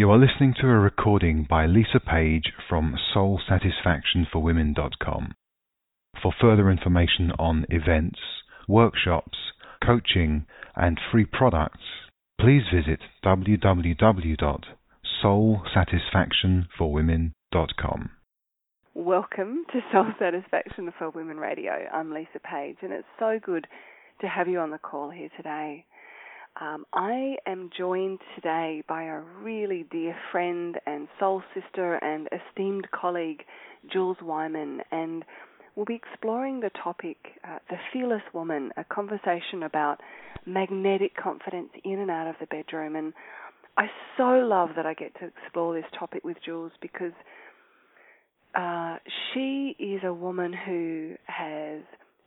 You are listening to a recording by Lisa Page from SoulSatisfactionForWomen.com. For further information on events, workshops, coaching, and free products, please visit www.soulsatisfactionforwomen.com. Welcome to Soul Satisfaction for Women Radio. I'm Lisa Page, and it's so good to have you on the call here today. Um, I am joined today by a really dear friend and soul sister and esteemed colleague, Jules Wyman, and we'll be exploring the topic, uh, The Fearless Woman, a conversation about magnetic confidence in and out of the bedroom. And I so love that I get to explore this topic with Jules because uh, she is a woman who has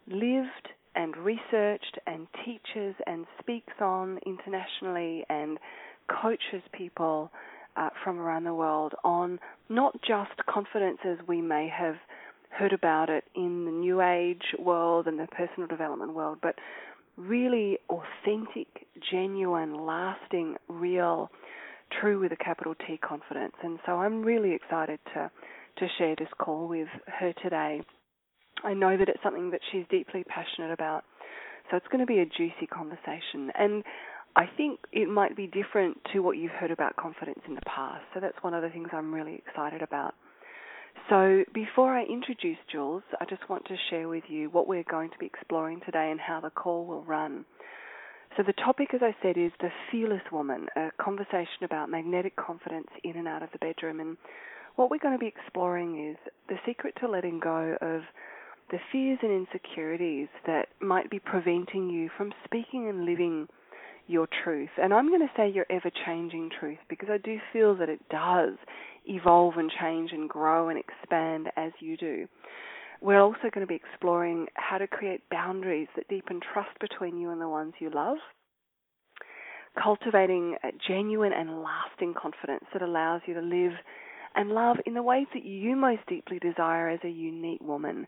lived and researched and teaches and speaks on internationally and coaches people uh, from around the world on not just confidence as we may have heard about it in the new age world and the personal development world, but really authentic, genuine, lasting, real, true with a capital T confidence. And so I'm really excited to to share this call with her today. I know that it's something that she's deeply passionate about. So it's going to be a juicy conversation. And I think it might be different to what you've heard about confidence in the past. So that's one of the things I'm really excited about. So before I introduce Jules, I just want to share with you what we're going to be exploring today and how the call will run. So the topic, as I said, is the fearless woman, a conversation about magnetic confidence in and out of the bedroom. And what we're going to be exploring is the secret to letting go of the fears and insecurities that might be preventing you from speaking and living your truth. And I'm going to say your ever changing truth because I do feel that it does evolve and change and grow and expand as you do. We're also going to be exploring how to create boundaries that deepen trust between you and the ones you love. Cultivating a genuine and lasting confidence that allows you to live and love in the ways that you most deeply desire as a unique woman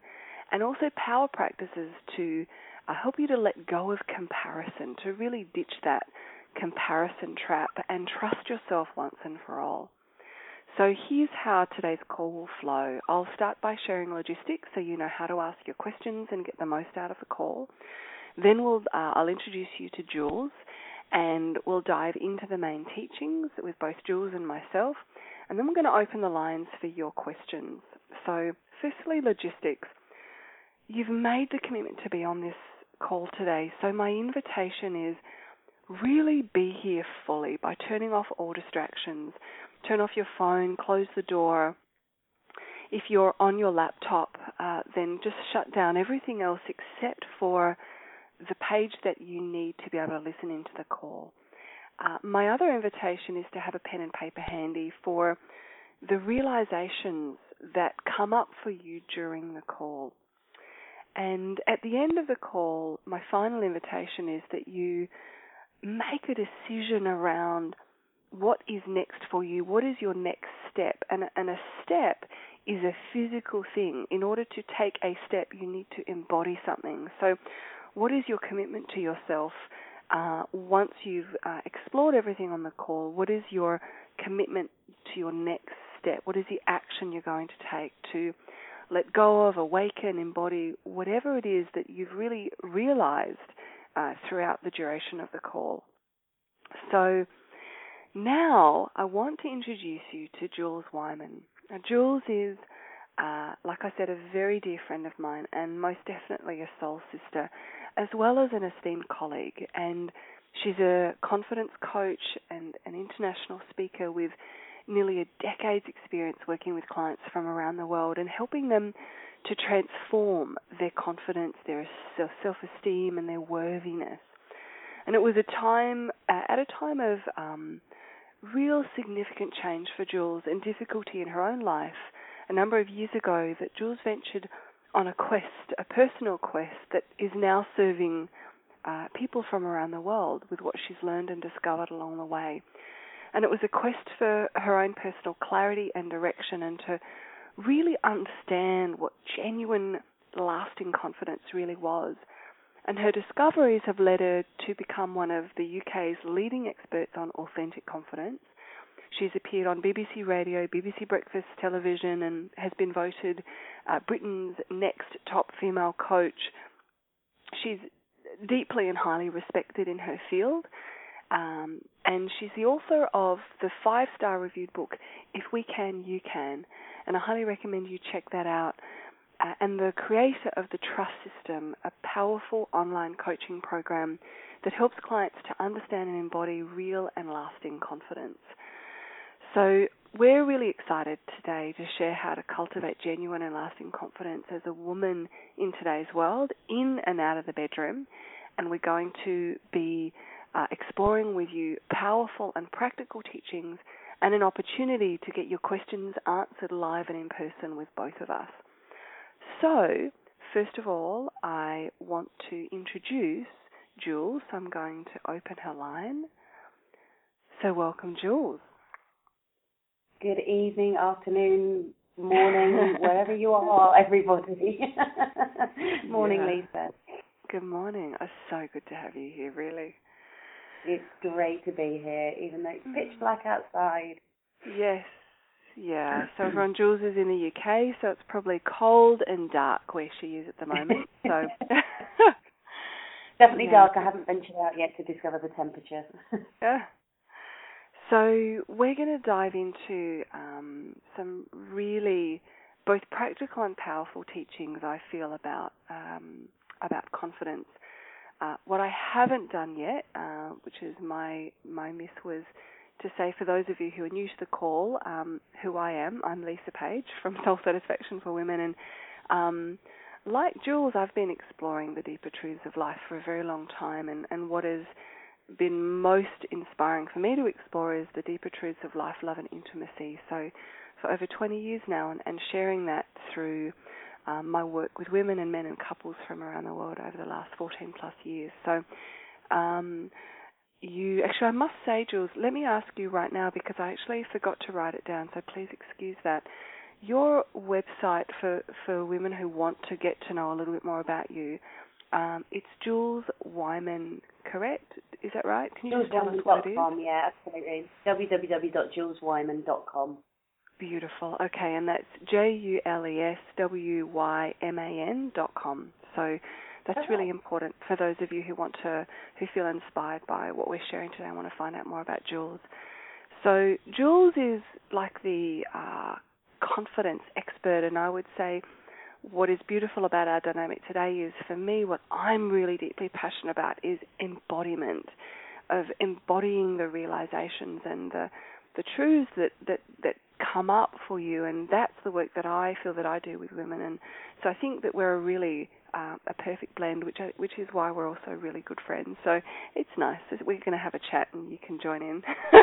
and also power practices to uh, help you to let go of comparison, to really ditch that comparison trap and trust yourself once and for all. So here's how today's call will flow. I'll start by sharing logistics so you know how to ask your questions and get the most out of the call. Then we'll, uh, I'll introduce you to Jules and we'll dive into the main teachings with both Jules and myself. And then we're going to open the lines for your questions. So, firstly, logistics. You've made the commitment to be on this call today, so my invitation is really be here fully by turning off all distractions. Turn off your phone, close the door. If you're on your laptop, uh, then just shut down everything else except for the page that you need to be able to listen into the call. Uh, my other invitation is to have a pen and paper handy for the realizations that come up for you during the call. And at the end of the call, my final invitation is that you make a decision around what is next for you, what is your next step. And, and a step is a physical thing. In order to take a step, you need to embody something. So, what is your commitment to yourself? Uh, once you've uh, explored everything on the call, what is your commitment to your next step? What is the action you're going to take to let go of, awaken, embody whatever it is that you've really realized uh, throughout the duration of the call. So now I want to introduce you to Jules Wyman. Now, Jules is, uh, like I said, a very dear friend of mine and most definitely a soul sister, as well as an esteemed colleague. And she's a confidence coach and an international speaker with nearly a decade's experience working with clients from around the world and helping them to transform their confidence, their self esteem, and their worthiness. And it was a time, uh, at a time of um, real significant change for Jules and difficulty in her own life, a number of years ago, that Jules ventured on a quest, a personal quest that is now serving uh, people from around the world with what she's learned and discovered along the way. And it was a quest for her own personal clarity and direction and to really understand what genuine, lasting confidence really was. And her discoveries have led her to become one of the UK's leading experts on authentic confidence. She's appeared on BBC Radio, BBC Breakfast Television, and has been voted uh, Britain's next top female coach. She's deeply and highly respected in her field. Um, and she's the author of the five star reviewed book, If We Can, You Can. And I highly recommend you check that out. Uh, and the creator of the Trust System, a powerful online coaching program that helps clients to understand and embody real and lasting confidence. So, we're really excited today to share how to cultivate genuine and lasting confidence as a woman in today's world, in and out of the bedroom. And we're going to be uh, exploring with you powerful and practical teachings and an opportunity to get your questions answered live and in person with both of us. So, first of all, I want to introduce Jules. I'm going to open her line. So, welcome, Jules. Good evening, afternoon, morning, wherever you are, everybody. morning, yeah. Lisa. Good morning. It's so good to have you here, really. It's great to be here, even though it's pitch black outside. Yes, yeah. So everyone, Jules is in the UK, so it's probably cold and dark where she is at the moment. So definitely yeah. dark. I haven't ventured out yet to discover the temperature. yeah. So we're going to dive into um, some really both practical and powerful teachings I feel about um, about confidence. Uh, what I haven't done yet, uh, which is my my miss, was to say for those of you who are new to the call, um, who I am. I'm Lisa Page from Soul Satisfaction for Women, and um, like Jules, I've been exploring the deeper truths of life for a very long time, and, and what has been most inspiring for me to explore is the deeper truths of life, love, and intimacy. So, for over 20 years now, and, and sharing that through um, my work with women and men and couples from around the world over the last 14 plus years. So, um, you actually, I must say, Jules, let me ask you right now because I actually forgot to write it down, so please excuse that. Your website for, for women who want to get to know a little bit more about you, um, it's Jules Wyman, correct? Is that right? Can you just tell us what it is? Yeah, absolutely. www.juleswyman.com. Beautiful. Okay, and that's J U L E S W Y M A N dot com. So that's really important for those of you who want to who feel inspired by what we're sharing today and want to find out more about Jules. So Jules is like the uh, confidence expert, and I would say what is beautiful about our dynamic today is for me what I'm really deeply passionate about is embodiment of embodying the realizations and the the truths that, that, that come up for you, and that's the work that I feel that I do with women. And so I think that we're a really uh, a perfect blend, which I, which is why we're also really good friends. So it's nice. We're going to have a chat, and you can join in.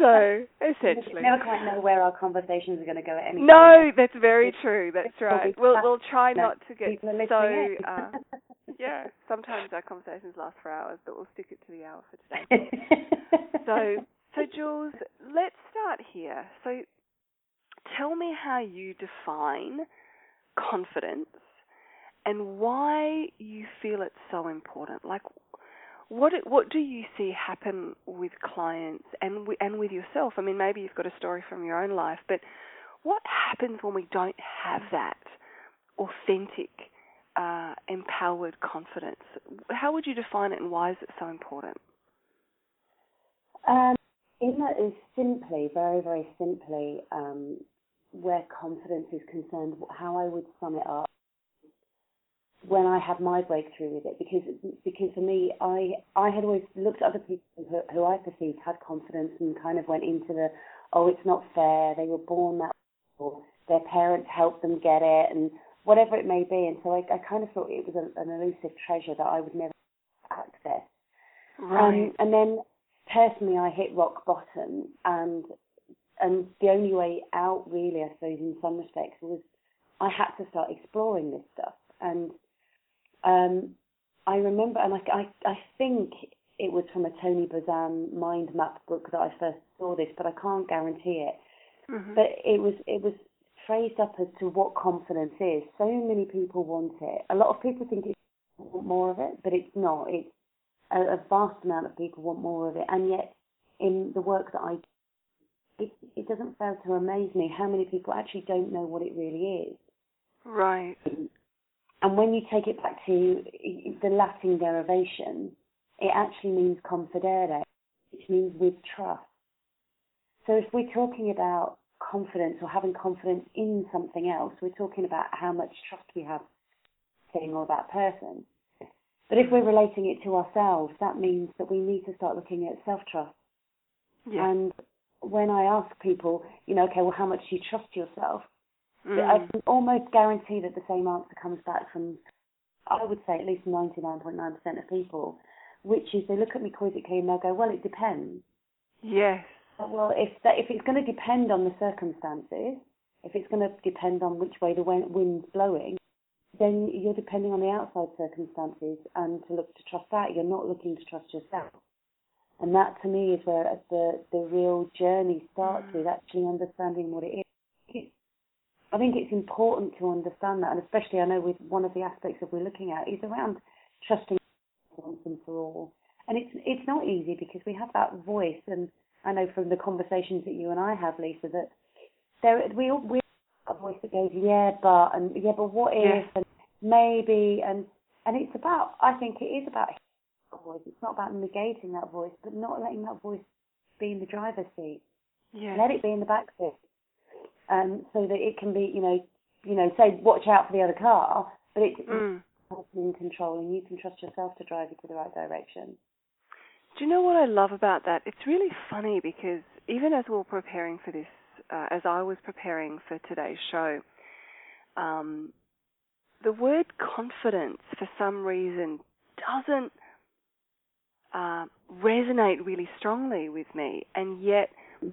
so essentially, never quite know where our conversations are going to go at any. No, that's very true. That's right. We'll we'll try not to get so. Uh, yeah, sometimes our conversations last for hours, but we'll stick it to the hour for today. so so, Jules, let's start here. So, tell me how you define confidence and why you feel it's so important. Like, what what do you see happen with clients and and with yourself? I mean, maybe you've got a story from your own life, but what happens when we don't have that authentic, uh, empowered confidence? How would you define it, and why is it so important? Um, in that is simply, very, very simply, um, where confidence is concerned, how I would sum it up when I had my breakthrough with it, because because for me, I I had always looked at other people who, who I perceived had confidence and kind of went into the, oh, it's not fair, they were born that, or their parents helped them get it, and whatever it may be, and so I, I kind of thought it was a, an elusive treasure that I would never access. Right. Um, and then personally, I hit rock bottom, and and the only way out, really, I suppose, in some respects, was I had to start exploring this stuff. And um, I remember, and I, I, I think it was from a Tony Buzan mind map book that I first saw this, but I can't guarantee it. Mm-hmm. But it was it was phrased up as to what confidence is. So many people want it. A lot of people think it's more of it, but it's not. It's a, a vast amount of people want more of it, and yet in the work that I it, it doesn't fail to amaze me how many people actually don't know what it really is. Right. And when you take it back to the Latin derivation, it actually means confidere, which means with trust. So if we're talking about confidence or having confidence in something else, we're talking about how much trust we have thing or that person. But if we're relating it to ourselves, that means that we need to start looking at self trust. Yeah. And when I ask people, you know, okay, well, how much do you trust yourself? Mm. I can almost guarantee that the same answer comes back from, I would say, at least 99.9% of people, which is they look at me quizzically and they'll go, well, it depends. Yes. Well, if that, if it's going to depend on the circumstances, if it's going to depend on which way the wind's blowing, then you're depending on the outside circumstances and to look to trust that. You're not looking to trust yourself. And that to me is where the, the real journey starts Mm. with actually understanding what it is. I think it's important to understand that, and especially I know with one of the aspects that we're looking at is around trusting once and for all. And it's it's not easy because we have that voice, and I know from the conversations that you and I have, Lisa, that there we all we have a voice that goes, yeah, but and yeah, but what if and maybe and and it's about I think it is about voice. It's not about negating that voice, but not letting that voice be in the driver's seat. Yes. Let it be in the back seat, um, so that it can be, you know, you know, say watch out for the other car, but it's Mm. in control, and you can trust yourself to drive you to the right direction. Do you know what I love about that? It's really funny because even as we were preparing for this, uh, as I was preparing for today's show, um, the word confidence for some reason doesn't uh, resonate really strongly with me, and yet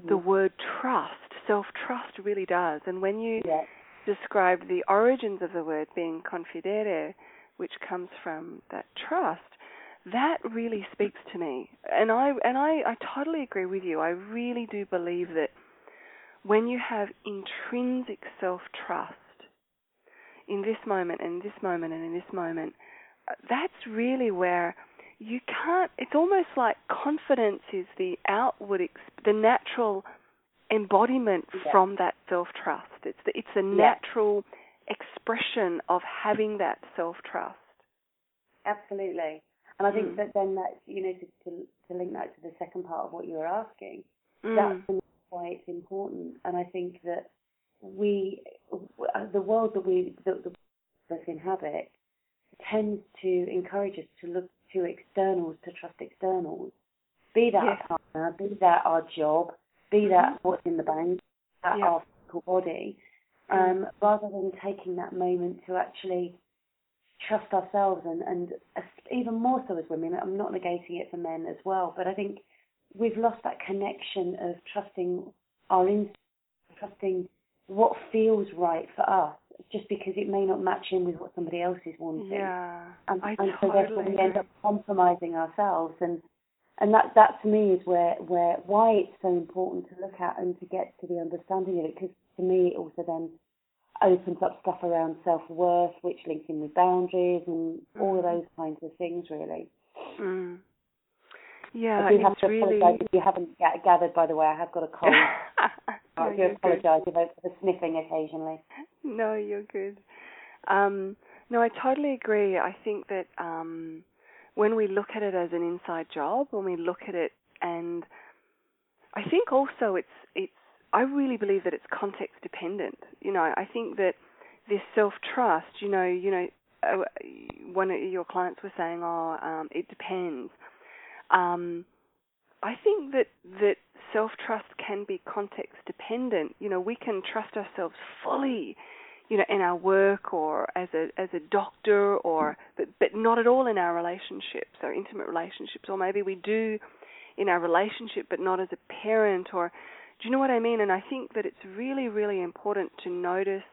the word trust, self trust, really does. And when you yeah, described the origins of the word being confidere, which comes from that trust, that really speaks to me. And I and I, I totally agree with you. I really do believe that when you have intrinsic self trust in this moment and in this moment and in this moment, uh, that's really where you can't it's almost like confidence is the outward the natural embodiment Yeah. from that self trust it's the, it's a Yeah. natural expression of having that self trust absolutely. And I think Mm. that then that you know to, to to link that to the second part of what you were asking, Mm. that's why it's important. And I think that we, the world that we that the us inhabit, tends to encourage us to look to externals to trust externals. Be that Yes. a partner, be that our job, be that Mhm. what's in the bank, that Yeah. our physical body, um, rather than taking that moment to actually trust ourselves and, and even more so as women. I'm not negating it for men as well, but I think we've lost that connection of trusting our instincts, trusting what feels right for us, just because it may not match in with what somebody else is wanting. yeah And, I and so therefore totally we end up compromising ourselves and and that that to me is where where why it's so important to look at and to get to the understanding of it because to me it also then opens up stuff around self worth which links in with boundaries and all of Mhm. those kinds of things really. mm. yeah I do have it's to really apologise if you haven't gathered by the way I have got a cold. No, I do you're good. apologise about the sniffing occasionally. No, you're good. Um, no, I totally agree. I think that um, when we look at it as an inside job, when we look at it, and I think also it's it's. I really believe that it's context dependent. You know, I think that this self trust. You know, you know, uh, one of your clients was saying, "Oh, um, it depends." Um, I think that that self trust can be context dependent. You know, we can trust ourselves fully, you know, in our work or as a as a doctor or but but not at all in our relationships, our intimate relationships, or maybe we do in our relationship but not as a parent or do you know what I mean? And I think that it's really, really important to notice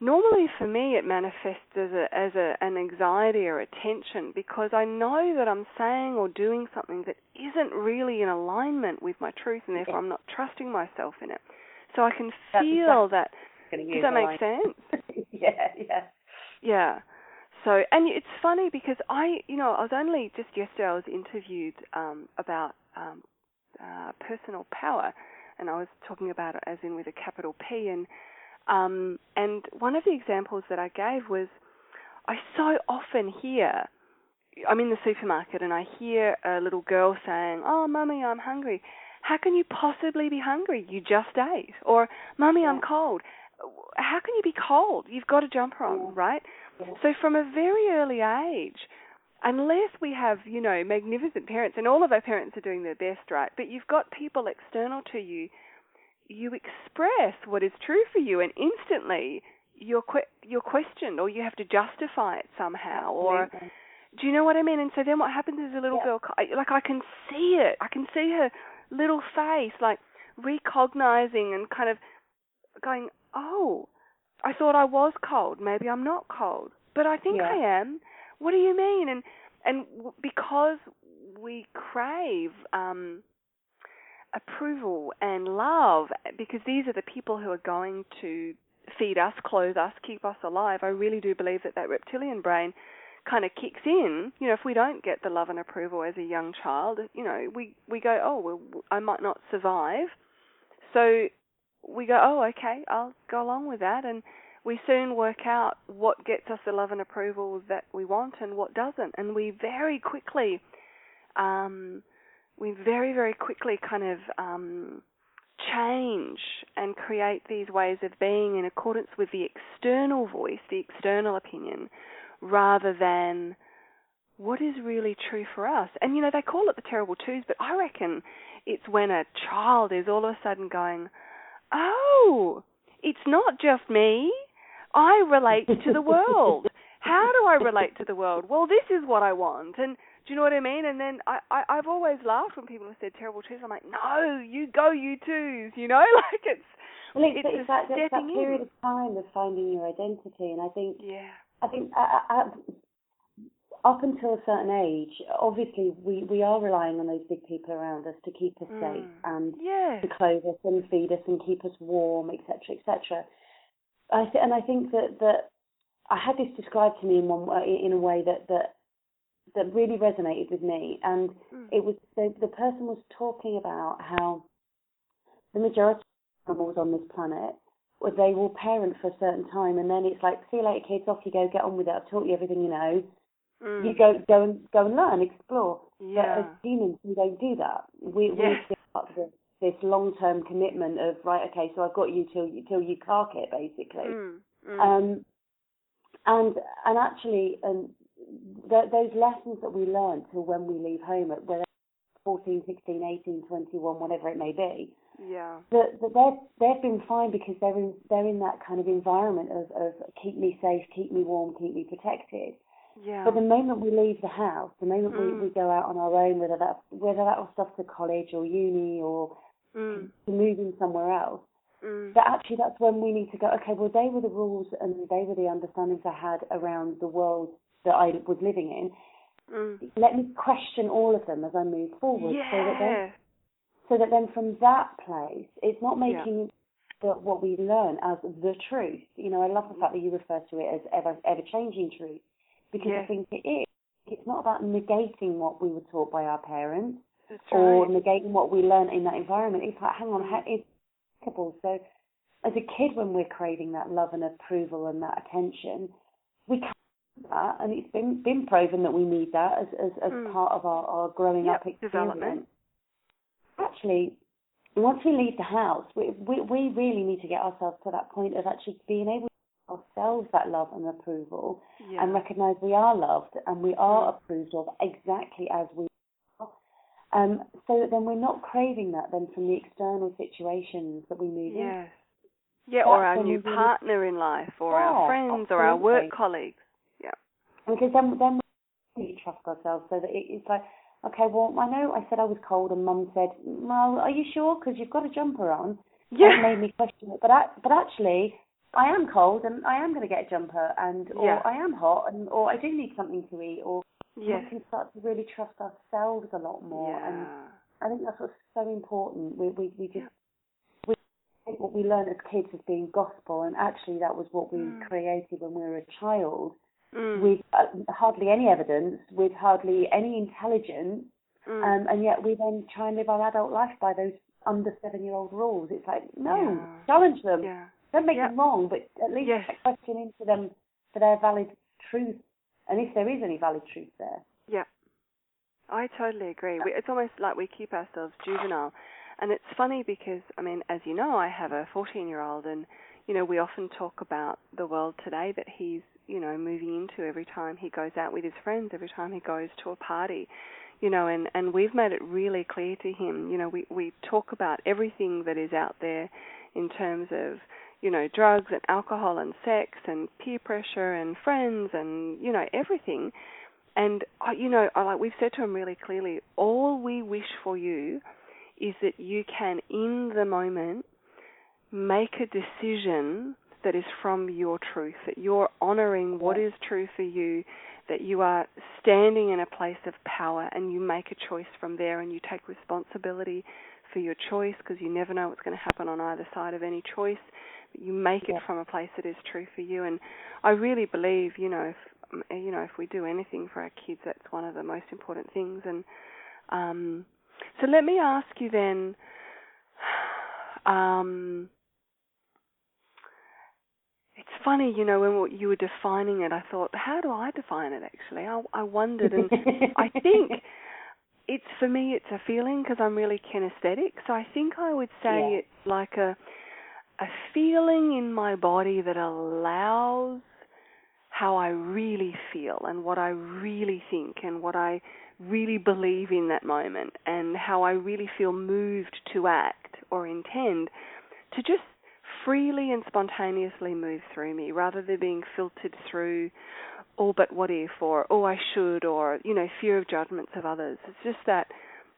normally for me it manifests as a as a an anxiety or a tension because I know that I'm saying or doing something that isn't really in alignment with my truth and therefore I'm not trusting myself in it. So I can That's feel that does that make line. sense? yeah, yeah. Yeah. So, and it's funny because I, you know, I was only just yesterday I was interviewed um, about um, uh, personal power, and I was talking about it as in with a capital P. And um, and one of the examples that I gave was I so often hear. I'm in the supermarket and I hear a little girl saying, "Oh, mummy, I'm hungry." How can you possibly be hungry? You just ate. Or, mummy, I'm cold. How can you be cold? You've got a jumper on, right? So from a very early age, unless we have, you know, magnificent parents, and all of our parents are doing their best, right? But you've got people external to you, you express what is true for you, and instantly you're que- you're questioned, or you have to justify it somehow, or do you know what I mean? And so then what happens is a little yeah. girl, like I can see it, I can see her little face, like recognizing and kind of going, oh, I thought I was cold. Maybe I'm not cold, but I think yeah. I am. What do you mean? And and because we crave um, approval and love, because these are the people who are going to feed us, clothe us, keep us alive. I really do believe that that reptilian brain kind of kicks in. You know, if we don't get the love and approval as a young child, you know, we we go, oh, well, I might not survive. So we go, oh, okay, I'll go along with that, and we soon work out what gets us the love and approval that we want and what doesn't, and we very quickly, um, we very very quickly kind of um, change and create these ways of being in accordance with the external voice, the external opinion, rather than what is really true for us. And you know, they call it the terrible twos, but I reckon it's when a child is all of a sudden going, oh, it's not just me. I relate to the world. I relate to the world? Well, this is what I want. And do you know what I mean? And then I, I I've always laughed when people have said terrible twos. I'm like, no, you go, you twos. You know, like it's well, it's, it's, it's that, stepping that period in. of time of finding your identity, and I think yeah, I think uh, uh, up until a certain age, obviously we, we are relying on those big people around us to keep us Mm. safe and yeah, to clothe us and feed us and keep us warm, etc., etc. I th- and I think that that I had this described to me in one way, in a way that that that really resonated with me, and Mm. it was the the person was talking about how the majority of animals on this planet they will parent for a certain time, and then it's like, see you later, kids, off you go, get on with it. I've taught you everything you know. Mm. You go, go and go and learn, explore. But yeah, as humans, we don't do that. We Yeah. we start this, this long-term commitment of right, okay, so I've got you till you till you cark it, basically. Mm. Mm. Um, and and actually, um, th- those lessons that we learn till when we leave home at whether 14, 16, 18, 21, whatever it may be, yeah, that, that they've they've been fine because they're in they're in that kind of environment of, of keep me safe, keep me warm, keep me protected. yeah, But the moment we leave the house, the moment Mm. we, we go out on our own, whether that whether that was stuff to college or uni or mm. to moving somewhere else, Mm. that actually that's when we need to go. Okay, well they were the rules and they were the understandings I had around the world that I was living in. Mm. Let me question all of them as I move forward, so that then Yeah, so that then from that place, it's not Yeah. making the, what we learn as the truth. You know, I love the fact that you refer to it as ever ever changing truth, because Yeah. I think it is. It's not about negating what we were taught by our parents that's or right. negating what we learned in that environment. It's like, hang on, Mm. how, it's So, as a kid, when we're craving that love and approval and that attention, we can't do that, and it's been been proven that we need that as as, as Mm. part of our, our growing Yep, up experience development. actually, once we leave the house, we, we, we really need to get ourselves to that point of actually being able to give ourselves that love and approval Yeah. and recognise we are loved and we are Mm. approved of exactly as we are. Um, so that then we're not craving that then from the external situations that we move in. Yes. Yeah, or our new really- partner in life, or our Yeah, friends, or our work colleagues. Yeah. Because then, then we trust ourselves so that it, it's like, okay, well, I know I said I was cold and mum said, well, are you sure? Because you've got a jumper on. Yeah. It made me question it. But I, but actually, I am cold and I am going to get a jumper, and or Yeah. I am hot, and or I do need something to eat, or Yes. we can start to really trust ourselves a lot more. And Yeah. I think that's what's so important. We we we just Yeah. we take what we learn as kids as being gospel, and actually that was what we Mm. created when we were a child Mm. with uh, hardly any evidence, with hardly any intelligence, Mm. Um, and yet we then try and live our adult life by those under seven year old rules. It's like, no, Yeah. challenge them. yeah. Don't make Yeah. them wrong, but at least question into them for their valid truth, and if there is any valid truth there. Yeah, I totally agree. We, it's almost like we keep ourselves juvenile, and it's funny because I mean, as you know, I have a 14-year-old, and you know, we often talk about the world today that he's you know moving into every time he goes out with his friends, every time he goes to a party, you know, and and we've made it really clear to him. You know, we we talk about everything that is out there in terms of you know drugs and alcohol and sex and peer pressure and friends and you know everything and you know, I like we've said to him really clearly, all we wish for you is that you can, in the moment, make a decision that is from your truth, that you're honoring what is true for you, that you are standing in a place of power and you make a choice from there and you take responsibility for your choice because you never know what's going to happen on either side of any choice. You make it from a place that is true for you. And I really believe, you know, if, you know, if we do anything for our kids, that's one of the most important things. And um, so let me ask you then. Um, it's funny, you know, when you were defining it, I thought, how do I define it? Actually, I, I wondered, and I think it's for me, it's a feeling because I'm really kinesthetic. So I think I would say Yeah. it's like a a feeling in my body that allows how I really feel and what I really think and what I really believe in that moment and how I really feel moved to act or intend to just freely and spontaneously move through me rather than being filtered through oh but what if? or oh I should or you know fear of judgments of others. It's just that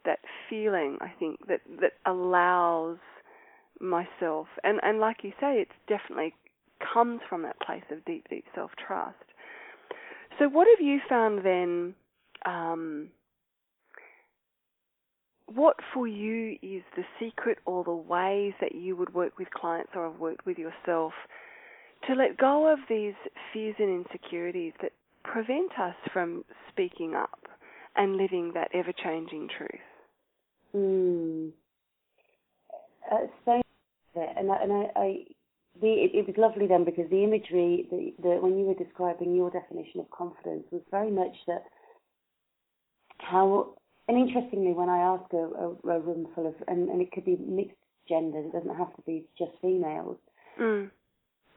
that feeling I think that that allows myself and and like you say it's definitely comes from that place of deep deep self trust so what have you found then um, what for you is the secret or the ways that you would work with clients or have worked with yourself to let go of these fears and insecurities that prevent us from speaking up and living that ever changing truth? Mm. Uh, so and I, and I, I the it, it was lovely then because the imagery the, the when you were describing your definition of confidence was very much that how and interestingly when I ask a, a, a room full of and, and it could be mixed genders it doesn't have to be just females Mm.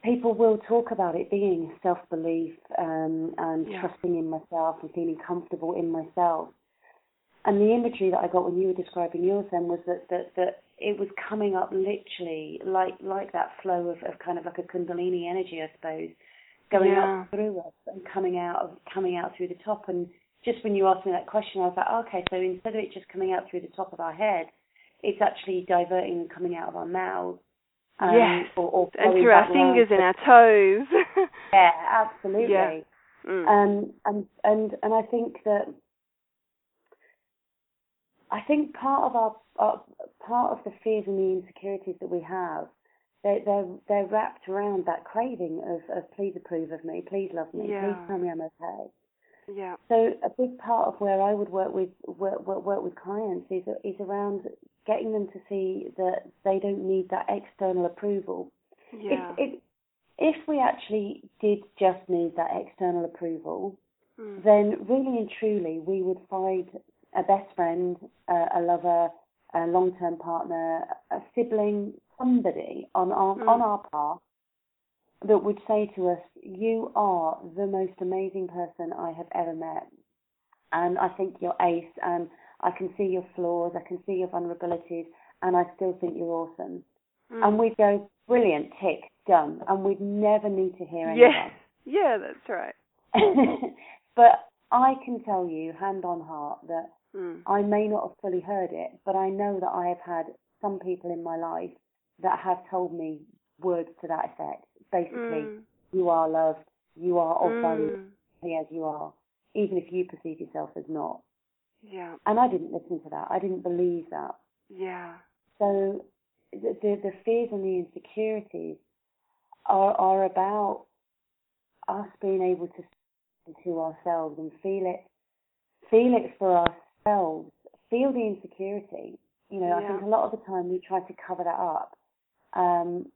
people will talk about it being self belief um, and Yeah. trusting in myself and feeling comfortable in myself. And the imagery that I got when you were describing yours then was that that, that it was coming up literally like like that flow of, of kind of like a kundalini energy, I suppose, going Yeah. up through us and coming out of coming out through the top. And just when you asked me that question, I was like, okay, so instead of it just coming out through the top of our head, it's actually diverting and coming out of our mouths. Um, Yes. or, or And through our fingers and our toes. yeah, absolutely. Yeah. Mm. Um, and and and I think that I think part of our, our part of the fears and the insecurities that we have, they're they're they're wrapped around that craving of, of please approve of me, please love me, Yeah. please tell me I'm okay. yeah. So a big part of where I would work with work, work, work with clients is is around getting them to see that they don't need that external approval. Yeah. If, if if we actually did just need that external approval, Mm. then really and truly we would find a best friend, a, a lover, a long-term partner, a sibling, somebody on our, Mm. on our path that would say to us, "You are the most amazing person I have ever met, and I think you're ace, and I can see your flaws, I can see your vulnerabilities, and I still think you're awesome." Mm. And we'd go, "Brilliant, tick, done," and we'd never need to hear anything. Yes. Yeah, that's right. but I can tell you, hand on heart, that Mm. I may not have fully heard it, but I know that I have had some people in my life that have told me words to that effect. Basically, Mm. you are loved, you are of value Mm. as you are, even if you perceive yourself as not. Yeah. And I didn't listen to that. I didn't believe that. Yeah. So the the, the fears and the insecurities are are about us being able to to ourselves and feel it feel it for ourselves feel the insecurity. You know, I think a lot of the time we try to cover that up. Um,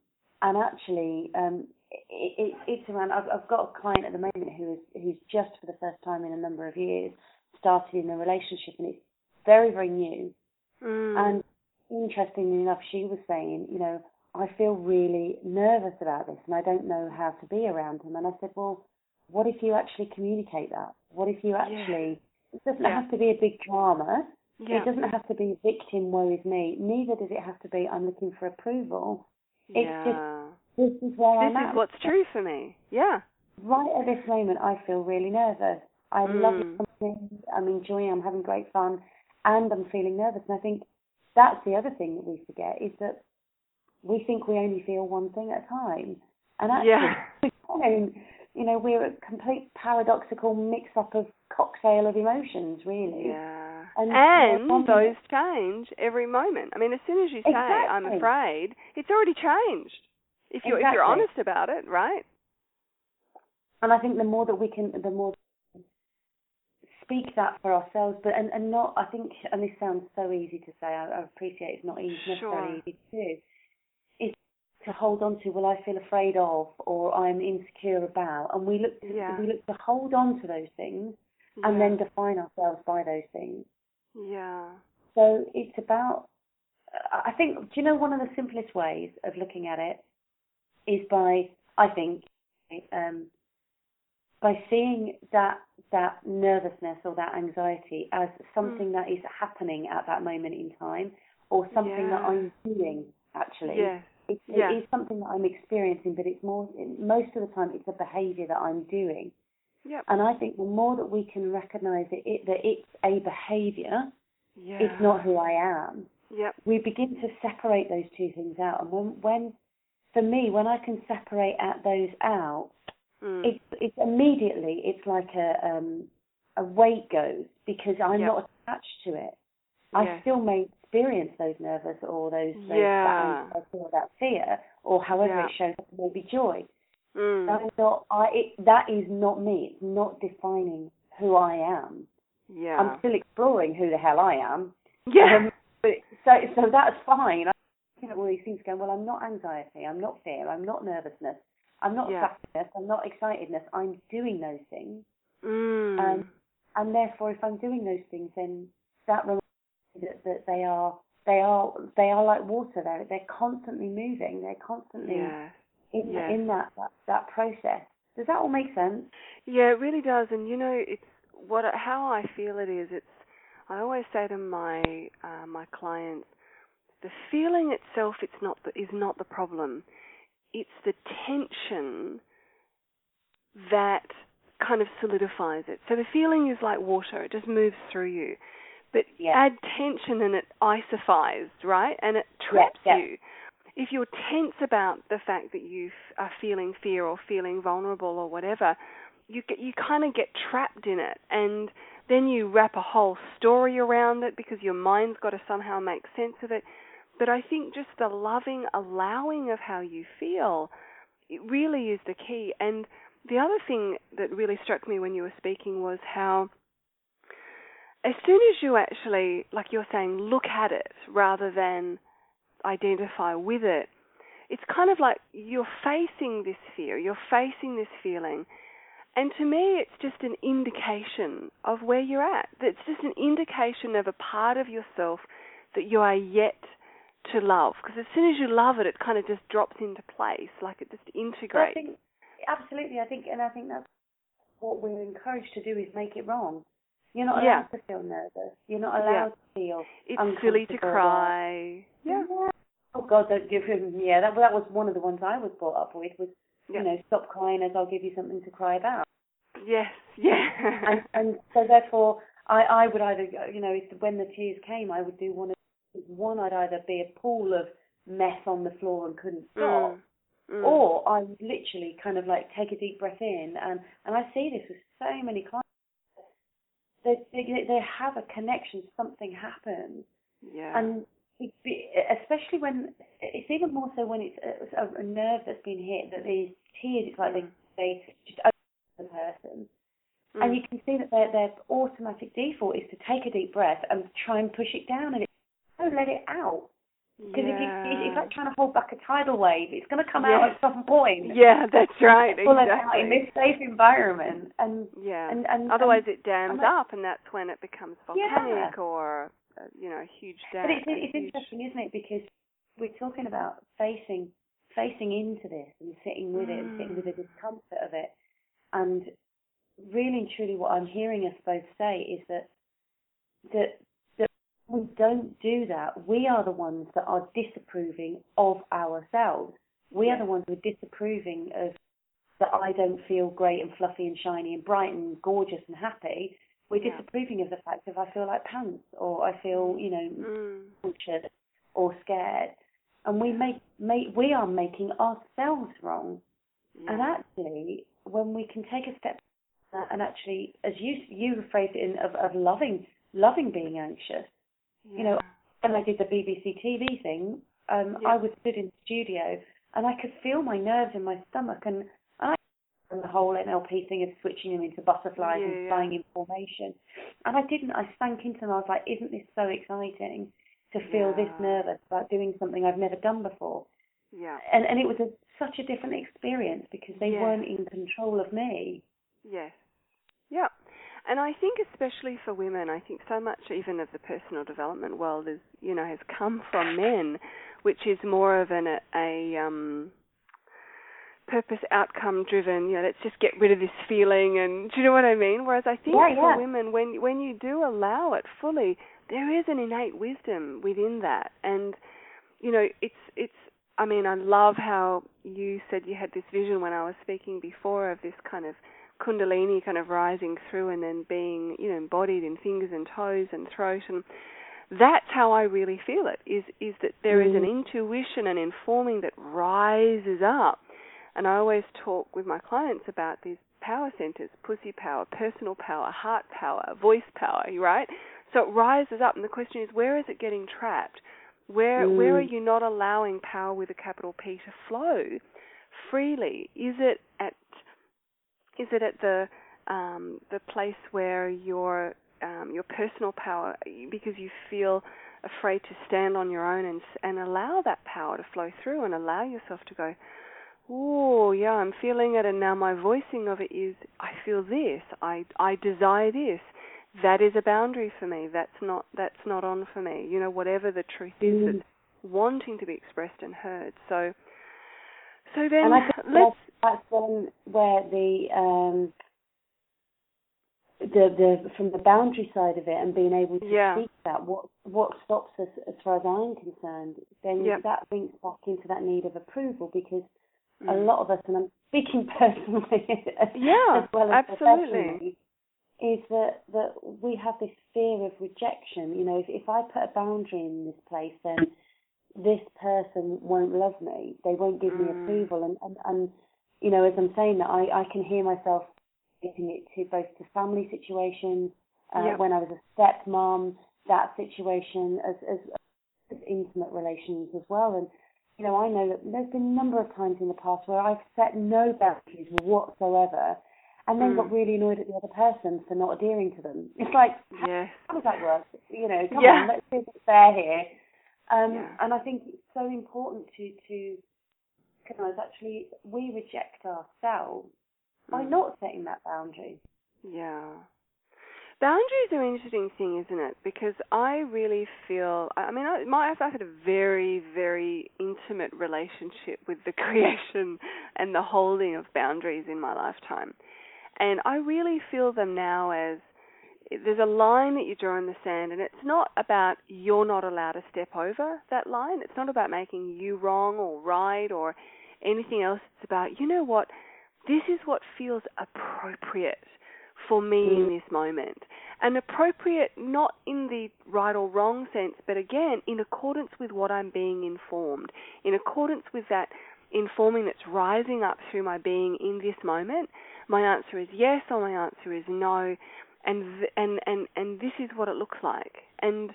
and actually, um, it, it, it's around. I've, I've got a client at the moment who is who's just for the first time in a number of years started in a relationship, and it's very very new. Mm. And interestingly enough, she was saying, you know, I feel really nervous about this, and I don't know how to be around him. And I said, well, what if you actually communicate that? What if you actually? Yeah. It doesn't Yeah. have to be a big drama. yeah. It doesn't have to be victim woe is me. Neither does it have to be I'm looking for approval. it's just yeah. This is where I'm this at. is what's true for me. Yeah. Right at this moment, I feel really nervous. I love Mm. something. I'm enjoying. I'm having great fun, and I'm feeling nervous. And I think that's the other thing that we forget is that we think we only feel one thing at a time, and actually, Yeah. You know, we're a complete paradoxical mix-up of cocktail of emotions, really. Yeah. And- And, and- those change every moment. I mean, as soon as you say I'm afraid, it's already changed. If you're if you're honest about it, right? And I think the more that we can, the more speak that for ourselves, but and, and not. I think, and this sounds so easy to say. I, I appreciate it's not easy, necessarily Sure. easy to do. To hold on to. Well, I feel afraid of, or I'm insecure about, and we look. To, Yeah. We look to hold on to those things, and then define ourselves by those things. Yeah. So it's about. I think. Do you know one of the simplest ways of looking at it is by I think um, by seeing that that nervousness or that anxiety as something that is happening at that moment in time, or something that I'm doing actually. Yes. It, Yeah. it is something that I'm experiencing, but it's more most of the time it's a behaviour that I'm doing. Yep. And I think the more that we can recognise it, it that it's a behaviour, Yeah. it's not who I am Yep. we begin to separate those two things out. And when, when for me, when I can separate at those out, Mm. it's it's immediately it's like a um a weight goes because I'm Yeah. not attached to it. I still may experience those nervous or those, those Yeah. that that fear or however Yeah. it shows up maybe joy. Mm. That is not I it, that is not me. It's not defining who I am. yeah. I'm still exploring who the hell I am. yeah. Um, but so so that's fine. I'm looking at all these things going, well, I'm not anxiety, I'm not fear, I'm not nervousness, I'm not Yeah. sadness, I'm not excitedness. I'm doing those things, mm. um, and therefore, if I'm doing those things, then that reminds that, that they are they are they are like water. They're they're constantly moving. They're constantly yeah. in yes. in that, that that process. Does that all make sense? Yeah, it really does. And you know, it's what how I feel it is. It's I always say to my uh, my clients, the feeling itself it's not the, is not the problem. It's the tension that kind of solidifies it. So the feeling is like water; it just moves through you. But Yeah. add tension and it isofies, right? And it traps yeah. you. If you're tense about the fact that you are feeling fear or feeling vulnerable or whatever, you get you kind of get trapped in it, and then you wrap a whole story around it because your mind's got to somehow make sense of it. But I think just the loving allowing of how you feel, it really is the key. And the other thing that really struck me when you were speaking was how as soon as you actually, like you're saying, look at it rather than identify with it, it's kind of like you're facing this fear, you're facing this feeling. And to me, it's just an indication of where you're at. It's just an indication of a part of yourself that you are yet to love. Because as soon as you love it, it kind of just drops into place, like it just But I integrates. think absolutely. I think, and I think that's what we're encouraged to do is make it wrong. You're not Yeah. allowed to feel nervous. You're not Yeah. allowed to feel. It's silly to cry. Yeah. Oh God, don't give him. Yeah, that that was one of the ones I was brought up with. Was Yeah. you know, stop crying as I'll give you something to cry about. Yes. Yeah. and and so therefore, I I would either you know, if when the tears came, I would do one of one. I'd either be a pool of mess on the floor and couldn't stop. Mm. Mm. Or I would literally kind of like take a deep breath in, and and I see this with so many clients. They they, they have a connection. Something happens, yeah. and especially when it's even more so when it's a, a nerve that's been hit that these tears. It's like they they just open the person, Mm. And you can see that their their automatic default is to take a deep breath and try and push it down, and it don't let it out. Because yeah. if you, it's like trying to hold back a tidal wave, it's going to come yeah. out at some point. Yeah, that's right. Pull exactly. in this safe environment, and yeah, and, and otherwise and, it dams like, up, and that's when it becomes volcanic Yeah. or uh, you know a huge dam. But it's, it's huge- interesting, isn't it? Because we're talking about facing facing into this and sitting with it and sitting with the discomfort of it. And really and truly, what I'm hearing us both say is that that we don't do that. We are the ones that are disapproving of ourselves. We are the ones who are disapproving of that I don't feel great and fluffy and shiny and bright and gorgeous and happy. We're Yeah. disapproving of the fact if I feel like pants or I feel, you know, Mm. anxious or scared, and we make, make we are making ourselves wrong. And actually, when we can take a step back and actually, as you you phrased it in of, of loving loving being anxious. You know, when I did the BBC TV thing, um, Yeah. I was stood in the studio and I could feel my nerves in my stomach, and, and I and the whole NLP thing of switching them into butterflies Yeah, and yeah. flying in formation. And I didn't. I sank into them. I was like, "Isn't this so exciting to feel this nervous about doing something I've never done before?" yeah. and and it was a, such a different experience because they Yeah. weren't in control of me. Yes. And I think especially for women, I think so much even of the personal development world is, you know, has come from men, which is more of an a, a um purpose outcome driven, you know, let's just get rid of this feeling and do you know what I mean? Whereas I think Yeah, for yeah. women when when you do allow it fully, there is an innate wisdom within that. And you know, it's it's I mean, I love how you said you had this vision when I was speaking before of this kind of kundalini kind of rising through and then being, you know, embodied in fingers and toes and throat and that's how I really feel it is is that there is an intuition and informing that rises up. And I always talk with my clients about these power centers, pussy power, personal power, heart power, voice power, right? So it rises up and the question is where is it getting trapped? Where Mm. where are you not allowing power with a capital P to flow freely? Is it at is it at the um, the place where your um, your personal power because you feel afraid to stand on your own and and allow that power to flow through and allow yourself to go oh yeah i'm feeling it and now my voicing of it is i feel this. I i desire this. That is a boundary for me. That's not that's not on for me. You know whatever the truth is Mm. that's wanting to be expressed and heard. So so then and I think let's that's, that's when where the um the the from the boundary side of it and being able to Yeah. speak that what what stops us as far as I'm concerned, then Yep. that links back into that need of approval because a Mm. lot of us, and I'm speaking personally Yeah, as well as absolutely. is that that we have this fear of rejection. You know, if if I put a boundary in this place, then this person won't love me. They won't give me Mm. approval, and, and and you know, as I'm saying that, I I can hear myself getting it to both to family situations, uh, Yeah. when I was a stepmom, that situation as as as intimate relations as well, and you know, I know that there's been a number of times in the past where I've set no boundaries whatsoever and then Mm. got really annoyed at the other person for not adhering to them. It's like, yes how does that work? You know, come Yeah. on, let's be fair here. Um, Yeah. And I think it's so important to, to recognise actually we reject ourselves by Mm. not setting that boundary. Yeah. Boundaries are an interesting thing, isn't it? Because I really feel, I I mean, I, my, I've had a very, very intimate relationship with the creation and the holding of boundaries in my lifetime. And I really feel them now as there's a line that you draw in the sand, and it's not about you're not allowed to step over that line. It's not about making you wrong or right or anything else. It's about, you know what, this is what feels appropriate for me in mm. this moment. And appropriate not in the right or wrong sense, but again, in accordance with what I'm being informed, in accordance with that informing that's rising up through my being in this moment. My answer is yes or my answer is no. And th- and and and this is what it looks like. And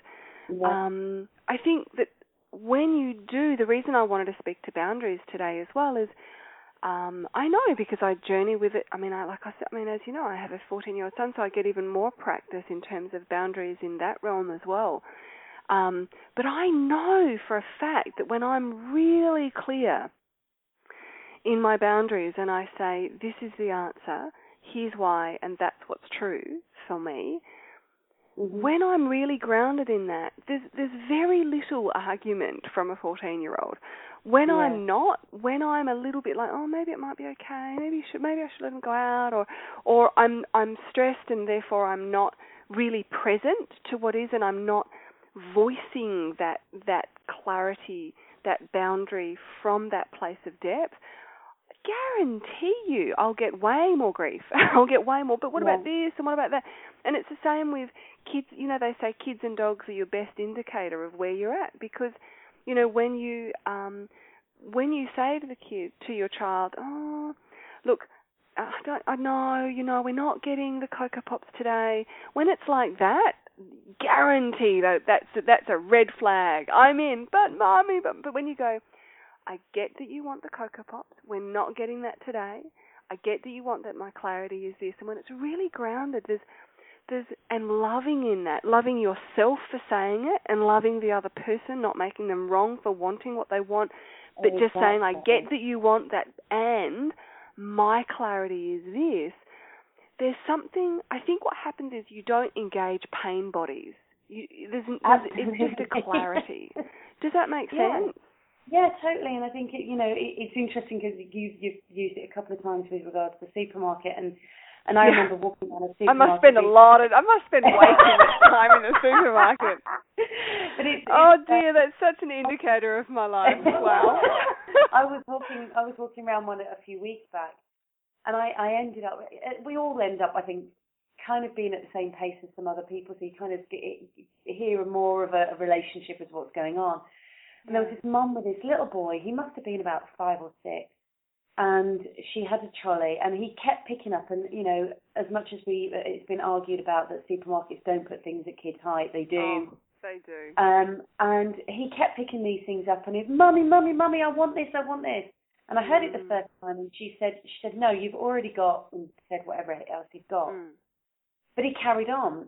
Yeah. um, I think that when you do, the reason I wanted to speak to boundaries today as well is um, I know because I journey with it. I mean, I, like I said, I mean, as you know, I have a 14-year-old son, so I get even more practice in terms of boundaries in that realm as well. Um, but I know for a fact that when I'm really clear in my boundaries and I say, this is the answer, here's why, and that's what's true for me, mm-hmm. when I'm really grounded in that, there's, there's very little argument from a 14 year old. When yeah. I'm not, when I'm a little bit like, oh, maybe it might be okay, maybe should, maybe I should let him go out, or, or I'm, I'm stressed and therefore I'm not really present to what is, and I'm not voicing that that clarity, that boundary from that place of depth, guarantee you I'll get way more grief. I'll get way more. But what yeah. about this and what about that? And it's the same with kids. You know, they say kids and dogs are your best indicator of where you're at because, you know, when you um, when you say to the kid, to your child, oh, look, I don't, I know, you know, we're not getting the Coco Pops today. When it's like that, guarantee that that's that's a red flag. I'm in, but mommy, but but when you go, I get that you want the Coco Pops. We're not getting that today. I get that you want that my clarity is this, and when it's really grounded, there's there's and loving in that, loving yourself for saying it, and loving the other person, not making them wrong for wanting what they want, but exactly. just saying, I get that you want that, and my clarity is this there's something. I think what happens is you don't engage pain bodies. You, there's, there's it's just a clarity. Does that make sense? Yeah. Yeah, totally. And I think it, you know it, it's interesting because you you've used it a couple of times with regards to the supermarket and. And I yeah. remember walking down a supermarket. I must spend a lot of. I must spend way too much time in the supermarket. but it's, oh it's, dear, that's such an indicator of my life. Wow. I was walking. I was walking around one a few weeks back, and I, I ended up, eh, we all end up, I think, kind of being at the same pace as some other people, so you kind of get, eh, hear more of a, a relationship with what's going on. And there was this mum with this little boy, he must have been about five or six, and she had a trolley, and he kept picking up, and you know, as much as we, it's been argued about that supermarkets don't put things at kids' height, they do. Oh, they do. Um, and he kept picking these things up, and he's, mummy, mummy, mummy, I want this, I want this. And I heard mm. it the mm. first time, and she said, she said, no, you've already got, and said whatever else he's got. Mm. But he carried on,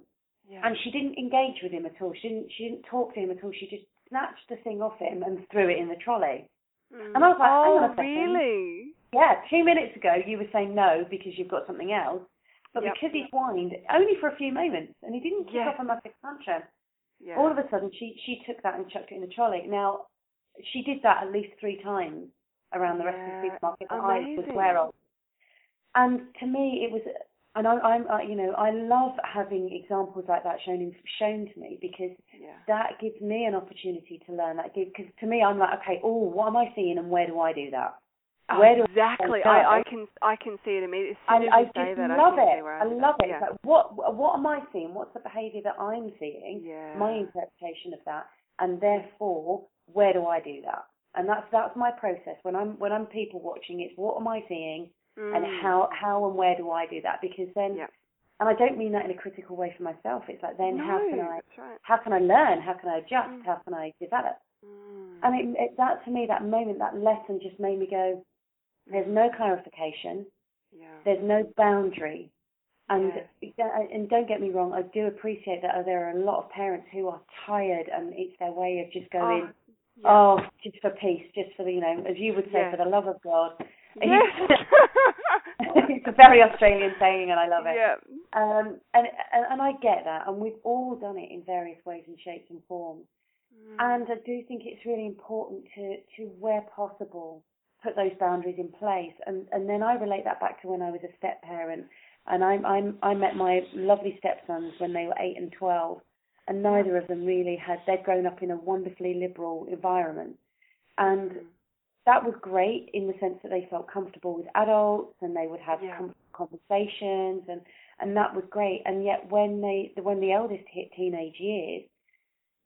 yeah. and she didn't engage with him at all. She didn't, she didn't talk to him at all. She just snatched the thing off him and threw it in the trolley. Mm. And I was like, oh, hang on a second. really? Yeah, two minutes ago you were saying no because you've got something else, but yep. because he whined only for a few moments and he didn't kick yeah. off a massive tantrum, yeah. all of a sudden she she took that and chucked it in the trolley. Now she did that at least three times around the rest of the supermarket that. I was aware of. And to me, it was, and I, I'm, I, you know, I love having examples like that shown in, shown to me because yeah. that gives me an opportunity to learn. That because to me, I'm like, okay, oh, what am I seeing, and where do I do that? Oh, where do exactly. I, I, can I can see it immediately. As soon and I just that, love I it. I love it. Yeah. Like, what what am I seeing? What's the behaviour that I'm seeing? Yeah. My interpretation of that, and therefore, where do I do that? and that's that's my process when I'm when I'm people watching. It's what am I seeing, mm. and how how and where do I do that? Because then, and I don't mean that in a critical way for myself. It's like then no, how can I right. how can I learn? How can I adjust? Mm. How can I develop? Mm. And it, it, that to me, that moment, that lesson just made me go. There's no clarification. Yeah. There's no boundary. And yes. and don't get me wrong, I do appreciate that there are a lot of parents who are tired, and it's their way of just going. Oh. Oh, just for peace, just for the, you know, as you would say, for the love of God. Yes. it's a very Australian saying, and I love it. Yeah. Um, and, and and I get that, and we've all done it in various ways and shapes and forms. Mm. And I do think it's really important to to where possible put those boundaries in place. And and then I relate that back to when I was a step parent, and I I I met my lovely stepsons when they were eight and twelve and neither of them really had they'd grown up in a wonderfully liberal environment and mm. That was great in the sense that they felt comfortable with adults and they would have yeah. conversations and and that was great and yet when they when the eldest hit teenage years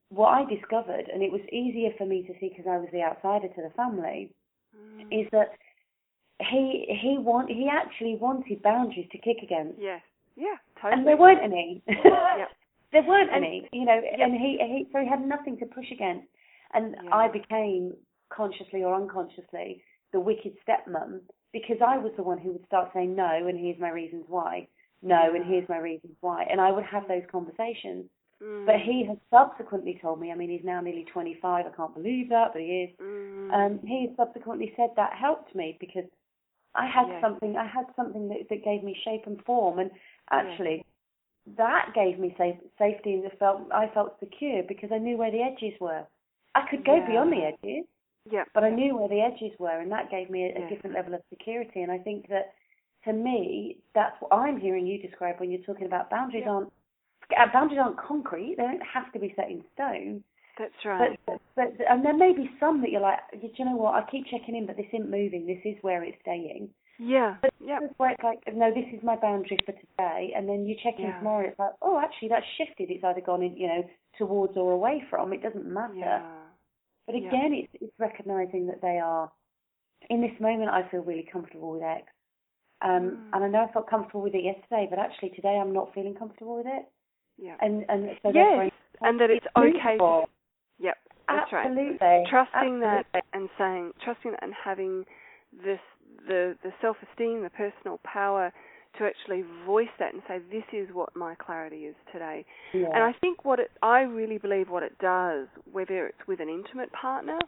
what I discovered and it was easier for me to see because I was the outsider to the family mm. is that he he want he actually wanted boundaries to kick against. Yeah, yeah, totally. And there weren't any. yep. There weren't and, any, you know, and he, he so he had nothing to push against, and yeah. I became consciously or unconsciously the wicked stepmom because I was the one who would start saying no, and here's my reasons why. No, and here's my reasons why. And I would have those conversations. Mm. But he has subsequently told me, I mean, he's now nearly 25, I can't believe that, but he is. Mm. Um, he has subsequently said that helped me because I had something, I had something that, that gave me shape and form. And actually, that gave me safe, safety and felt, I felt secure because I knew where the edges were. I could go Yeah. beyond the edges, yeah. but I knew where the edges were, and that gave me a, a Yes. different level of security. And I think that to me, that's what I'm hearing you describe when you're talking about boundaries Yeah. aren't uh, boundaries aren't concrete; they don't have to be set in stone. That's right. But, but and there may be some that you're like, "Do you know what? I keep checking in, but this isn't moving. This is where it's staying. yeah. But Yeah. this is where it's like, no, this is my boundary for today. And then you check in Yeah. tomorrow, it's like, oh, actually, that's shifted. It's either gone in, you know, towards or away from. It doesn't matter. Yeah. But Yeah. again, it's it's recognizing that they are. In this moment, I feel really comfortable with X, um, Mm. and I know I felt comfortable with it yesterday, but actually today I'm not feeling comfortable with it. Yeah. And and so Yes. And that it's okay. To, yep. That's right. Absolutely. trusting that and saying trusting that and having this the the self esteem, the personal power to actually voice that and say this is what my clarity is today. Yeah. And I think what it I really believe what it does, whether it's with an intimate partner,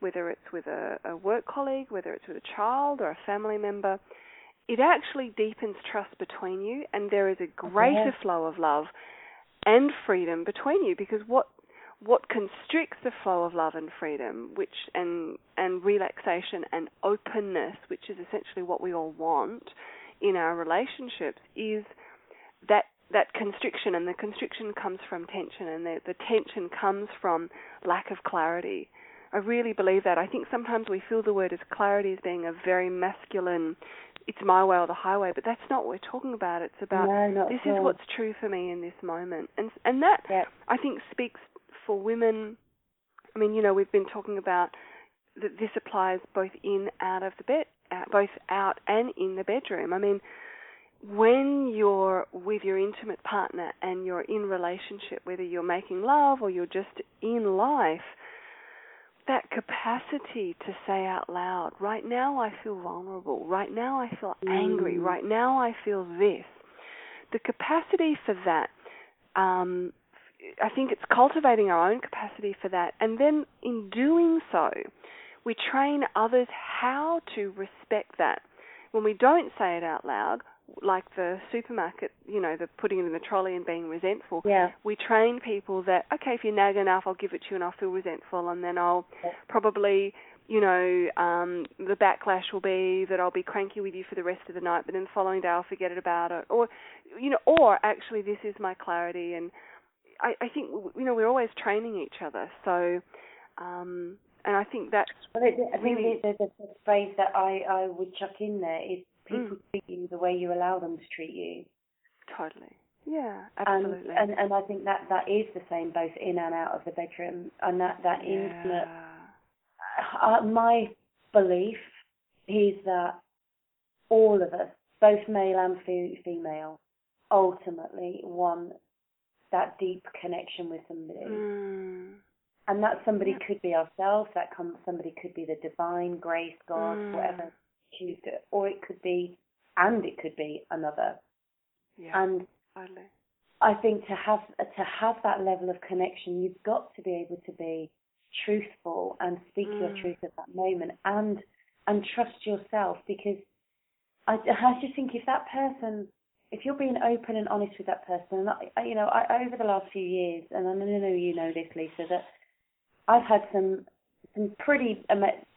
whether it's with a, a work colleague, whether it's with a child or a family member, it actually deepens trust between you and there is a greater flow of love and freedom between you because what what constricts the flow of love and freedom which and and relaxation and openness which is essentially what we all want in our relationships is that that constriction and the constriction comes from tension and the, the tension comes from lack of clarity. I really believe that. I think sometimes we feel the word as clarity as being a very masculine it's my way or the highway but that's not what we're talking about. It's about no, this at is what's true for me in this moment. And and that Yeah. I think speaks for women. I mean, you know, we've been talking about that this applies both in out of the bed, both out and in the bedroom. I mean, when you're with your intimate partner and you're in relationship, whether you're making love or you're just in life, that capacity to say out loud, right now I feel vulnerable, right now I feel angry, Mm. right now I feel this. The capacity for that um, I think it's cultivating our own capacity for that, and then in doing so, we train others how to respect that. When we don't say it out loud, like the supermarket, you know, the putting it in the trolley and being resentful, Yeah. we train people that okay, if you nag enough, I'll give it to you and I'll feel resentful, and then I'll probably, you know, um, the backlash will be that I'll be cranky with you for the rest of the night, but then the following day I'll forget it about it, or, you know, or actually this is my clarity, and I, I think you know we're always training each other, so, um, and I think that's Well, it, I think Really- the, the, the phrase that I, I would chuck in there is people Mm. treat you the way you allow them to treat you. totally, yeah, And, absolutely, and and I think that that is the same both in and out of the bedroom, and that that intimate. yeah. Uh, my belief is that all of us, both male and fe- female, ultimately want that deep connection with somebody. Mm. And that somebody Yeah. could be ourselves, that somebody could be the divine grace, God, Mm. whatever choose to, or it could be, and it could be another. Yeah, And totally. I think to have to have that level of connection, you've got to be able to be truthful and speak your Mm. truth at that moment, and and trust yourself because I, I just think if that person, if you're being open and honest with that person, and I, I- you know, I, over the last few years, and I know you know this, Lisa, that I've had some some pretty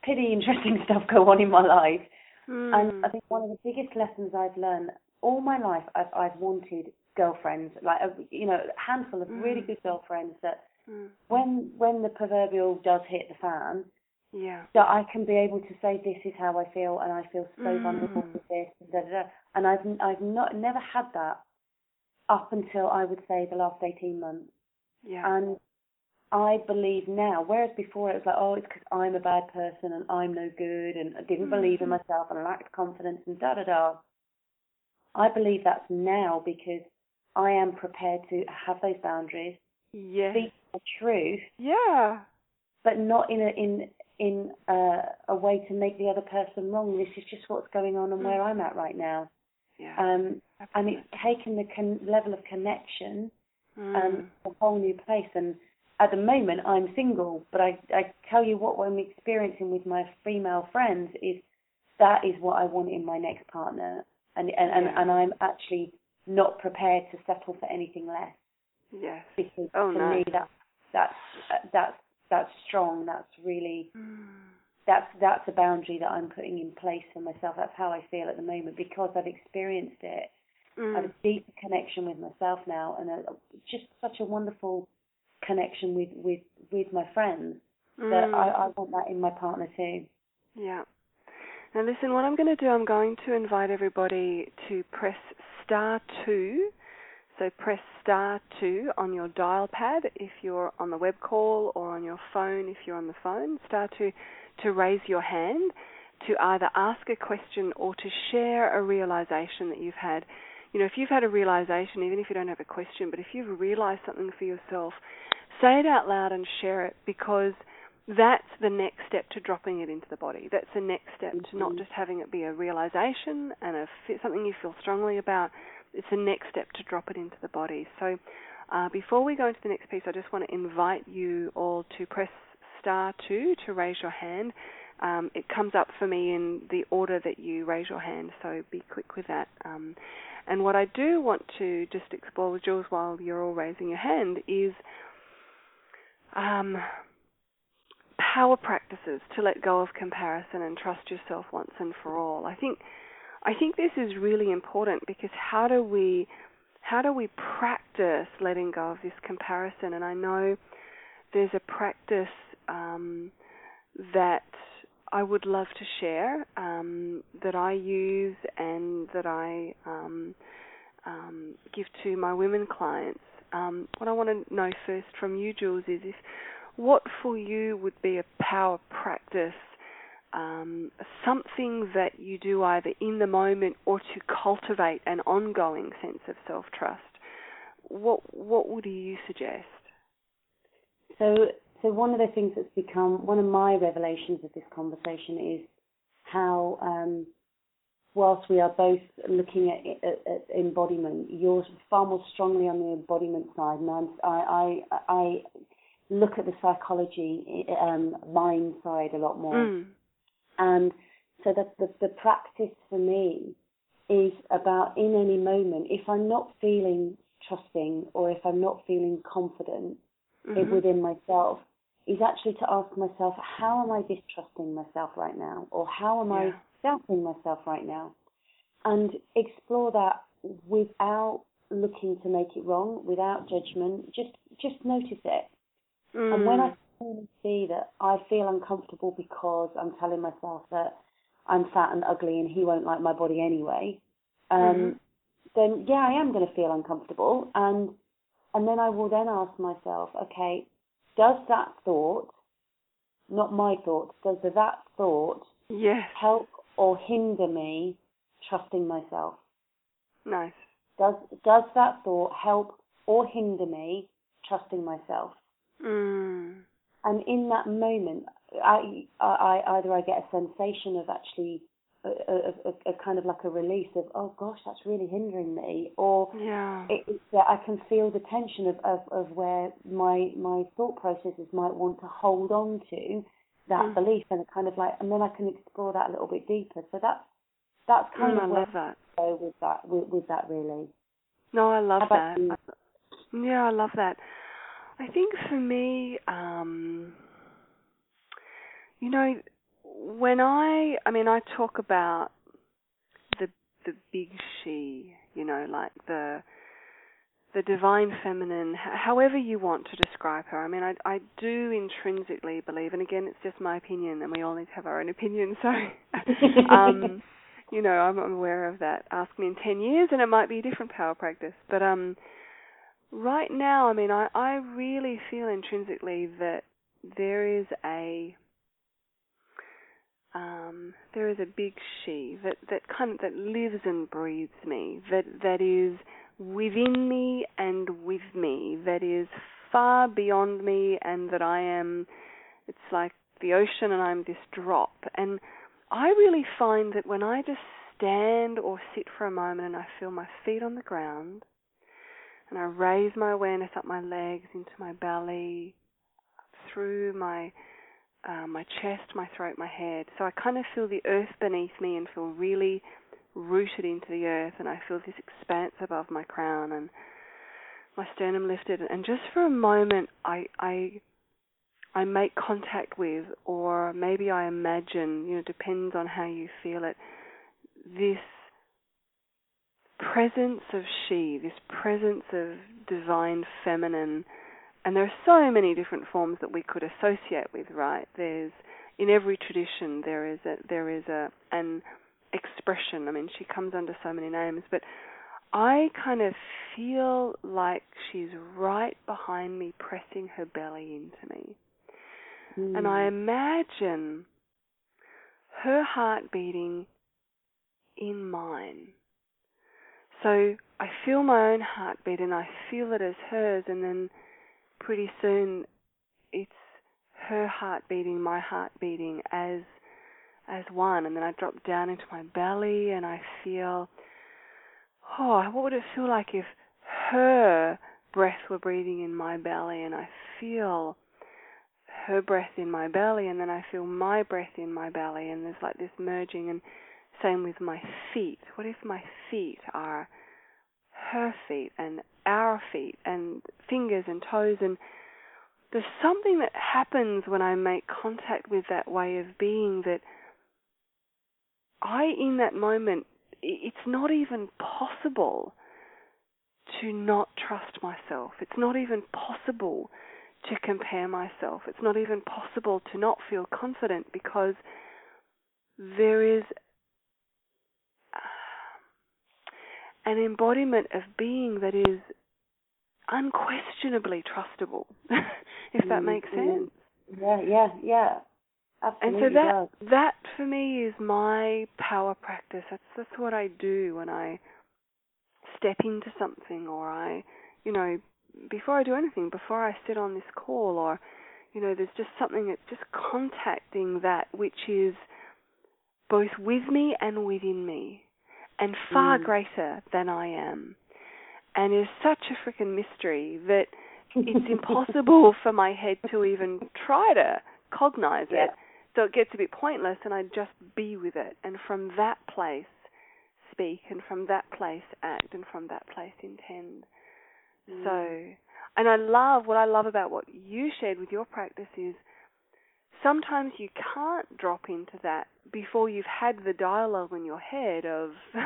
pretty interesting stuff go on in my life, Mm. and I think one of the biggest lessons I've learned all my life, I've, I've wanted girlfriends, like a, you know, a handful of really Mm. good girlfriends that Mm. when when the proverbial does hit the fan, Yeah. that I can be able to say this is how I feel, and I feel so Mm. vulnerable with this, and da, da, da. and I've I've not never had that up until I would say the last eighteen months, Yeah. and I believe now, whereas before it was like, oh, it's because I'm a bad person and I'm no good and I didn't believe in Mhm. myself and I lacked confidence and da da da. I believe that's now because I am prepared to have those boundaries, yes. speak the truth, Yeah. but not in a in in uh, a way to make the other person wrong. This is just what's going on and where I'm at right now. Yeah. Um, and it's taken the con- level of connection Mm. um, to a whole new place. And at the moment, I'm single, but I, I tell you what, I'm experiencing with my female friends is that is what I want in my next partner, and and, and, and I'm actually not prepared to settle for anything less yes. because Oh, for nice. me that that's that's that's strong. That's really Mm. that's that's a boundary that I'm putting in place for myself. That's how I feel at the moment because I've experienced it. I have Mm. a deep connection with myself now, and a, just such a wonderful connection with with with my friends that Mm. I, I want that in my partner too. Yeah. Now listen, what I'm going to do, I'm going to invite everybody to press star two. So press star two on your dial pad if you're on the web call or on your phone if you're on the phone. Star two to raise your hand to either ask a question or to share a realization that you've had. You know, if you've had a realization, even if you don't have a question, but if you've realized something for yourself, say it out loud and share it because that's the next step to dropping it into the body. That's the next step to not Mhm. just having it be a realization and a something you feel strongly about. It's the next step to drop it into the body. So, uh, before we go into the next piece, I just want to invite you all to press star two to raise your hand. Um, it comes up for me in the order that you raise your hand, so be quick with that. Um, and what I do want to just explore with Jules while you're all raising your hand is um, power practices to let go of comparison and trust yourself once and for all. I think I think this is really important because how do we how do we practice letting go of this comparison? And I know there's a practice um, that I would love to share um, that I use and that I um, um, give to my women clients. Um, what I want to know first from you, Jules, is if what for you would be a power practice, um, something that you do either in the moment or to cultivate an ongoing sense of self trust. What what would you suggest? So, so one of the things that's become one of my revelations of this conversation is how, um, whilst we are both looking at, at, at embodiment, you're far more strongly on the embodiment side, and I'm, I, I, I look at the psychology, um, mind side a lot more. Mm. And so the, the, the practice for me is about in any moment, if I'm not feeling trusting or if I'm not feeling confident Mhm. within myself, is actually to ask myself, how am I distrusting myself right now? Or how am Yeah. I doubting myself right now? And explore that without looking to make it wrong, without judgment. Just just notice it. Mm. And when I see that I feel uncomfortable because I'm telling myself that I'm fat and ugly and he won't like my body anyway, um, Mhm. then yeah, I am going to feel uncomfortable. And and then I will then ask myself, okay, does that thought, not my thoughts, does that thought yes, help or hinder me trusting myself? nice. Does does that thought help or hinder me trusting myself? Mm. and in that moment, I, I either I get a sensation of actually a, a, a, a kind of like a release of oh gosh that's really hindering me, or Yeah. it, it's that I can feel the tension of, of, of where my my thought processes might want to hold on to that Mm. belief and it kind of like and then I can explore that a little bit deeper. So that's that's kind Mm, I of where love that. I go with that with, with that really. No, I love that. you? I- Yeah, I love that. I think for me, um, you know, when I, I mean, I talk about the the big she, you know, like the the divine feminine, however you want to describe her. I mean, I I do intrinsically believe, and again, it's just my opinion, and we all need to have our own opinion. So, um, you know, I'm aware of that. Ask me in ten years, and it might be a different power practice. But um, right now, I mean, I I really feel intrinsically that there is a um, there is a big she that that kind of that lives and breathes me. That that is within me and with me. That is far beyond me, and that I am. It's like the ocean and I'm this drop. And I really find that when I just stand or sit for a moment and I feel my feet on the ground and I raise my awareness up my legs into my belly, through my uh, my chest, my throat, my head. So I kind of feel the earth beneath me and feel really rooted into the earth, and I feel this expanse above my crown and my sternum lifted. And just for a moment, I I I make contact with, or maybe I imagine, you know, depends on how you feel it, this presence of she, this presence of divine feminine. And there are so many different forms that we could associate with, right? There's in every tradition there is a there is a an expression. I mean, she comes under so many names, but I kind of feel like she's right behind me, pressing her belly into me. Mm. And I hmm. imagine her heart beating in mine. So I feel my own heartbeat and I feel it as hers, and then pretty soon it's her heart beating, my heart beating as as one, and then I drop down into my belly and I feel, oh, what would it feel like if her breath were breathing in my belly, and I feel her breath in my belly, and then I feel my breath in my belly, and there's like this merging, and same with my feet. What if my feet are her feet and our feet and fingers and toes and there's something that happens when I make contact with that way of being that I, in that moment, it's not even possible to not trust myself. It's not even possible to compare myself. It's not even possible to not feel confident because there is uh, an embodiment of being that is unquestionably trustable, if that mm, makes sense. Yeah, yeah, yeah. Absolutely and so that does. that for me is my power practice. That's that's what I do when I step into something or I, you know, before I do anything, before I sit on this call or you know, there's just something that's just contacting that which is both with me and within me and far mm. greater than I am. And is such a freaking mystery that it's impossible for my head to even try to cognize yeah. it. So it gets a bit pointless, and I just be with it. And from that place, speak, and from that place, act, and from that place, intend. Mm. So, and I love what I love about what you shared with your practice is sometimes you can't drop into that before you've had the dialogue in your head of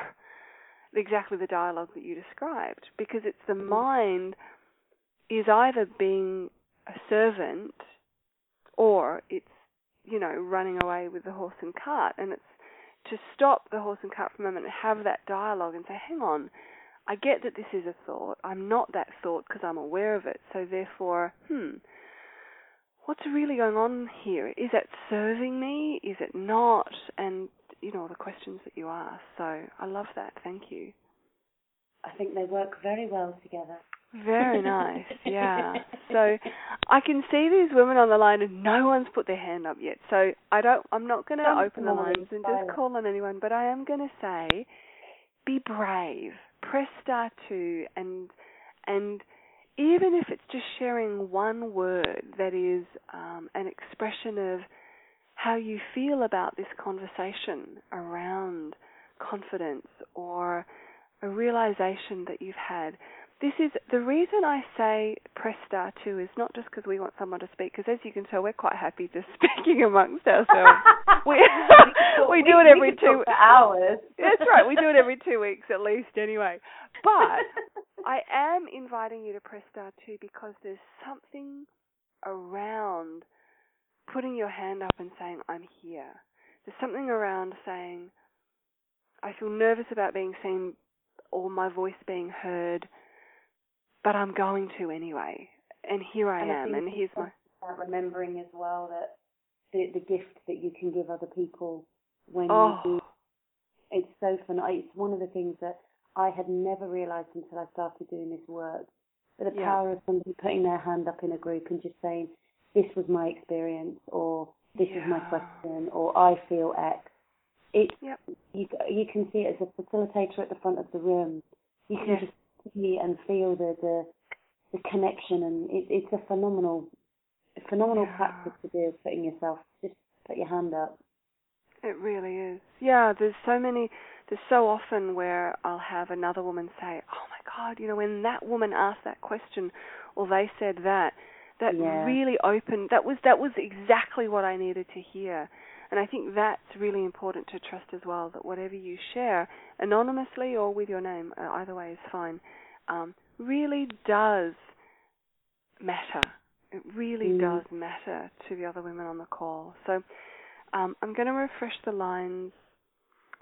exactly the dialogue that you described because it's the mm-hmm. mind is either being a servant or it's you know running away with the horse and cart and it's to stop the horse and cart for a moment and have that dialogue and say hang on I get that this is a thought I'm not that thought because I'm aware of it so therefore hmm what's really going on here? Is it serving me? Is it not? And you know the questions that you ask. So I love that. Thank you. I think they work very well together. Very nice, yeah. So I can see these women on the line, and no one's put their hand up yet. So I don't. I'm not going to open the lines and just call on anyone, but I am going to say, be brave. Press star two, and and even if it's just sharing one word that is um, an expression of how you feel about this conversation around confidence or a realization that you've had. This is the reason I say press star two is not just because we want someone to speak, because as you can tell, we're quite happy just speaking amongst ourselves. we we do it every two hours. That's right. We do it every two weeks at least, anyway. But I am inviting you to press star two because there's something around putting your hand up and saying, I'm here. There's something around saying, I feel nervous about being seen or my voice being heard, but I'm going to anyway. And here I and am, I and here's my. Remembering as well that the the gift that you can give other people when oh. you do. It's so fun. It's one of the things that I had never realised until I started doing this work. But the yeah. power of somebody putting their hand up in a group and just saying, "This was my experience," or this yeah. is my question, or I feel X. It yep. you you can see it as a facilitator at the front of the room. You can yes. just see and feel the the, the connection, and it, it's a phenomenal, a phenomenal yeah. practice to do. Putting yourself, just put your hand up. It really is. Yeah, there's so many. There's so often where I'll have another woman say, "Oh my God, you know, when that woman asked that question, or they said that." That yeah. really opened that was that was exactly what I needed to hear. And I think that's really important to trust as well that whatever you share, anonymously or with your name, uh, either way is fine, um, really does matter. It really mm. does matter to the other women on the call. So um, I'm going to refresh the lines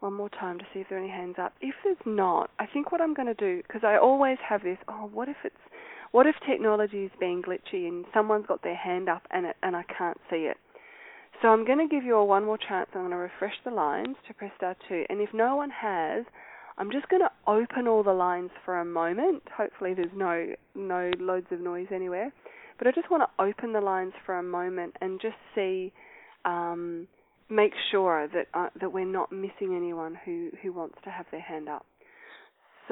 one more time to see if there are any hands up. If there's not, I think what I'm going to do, because I always have this, oh, what if it's what if technology is being glitchy and someone's got their hand up and it, and I can't see it? So I'm going to give you all one more chance. I'm going to refresh the lines to press star two, and if no one has, I'm just going to open all the lines for a moment. Hopefully, there's no no loads of noise anywhere, but I just want to open the lines for a moment and just see, um, make sure that uh, that we're not missing anyone who who wants to have their hand up.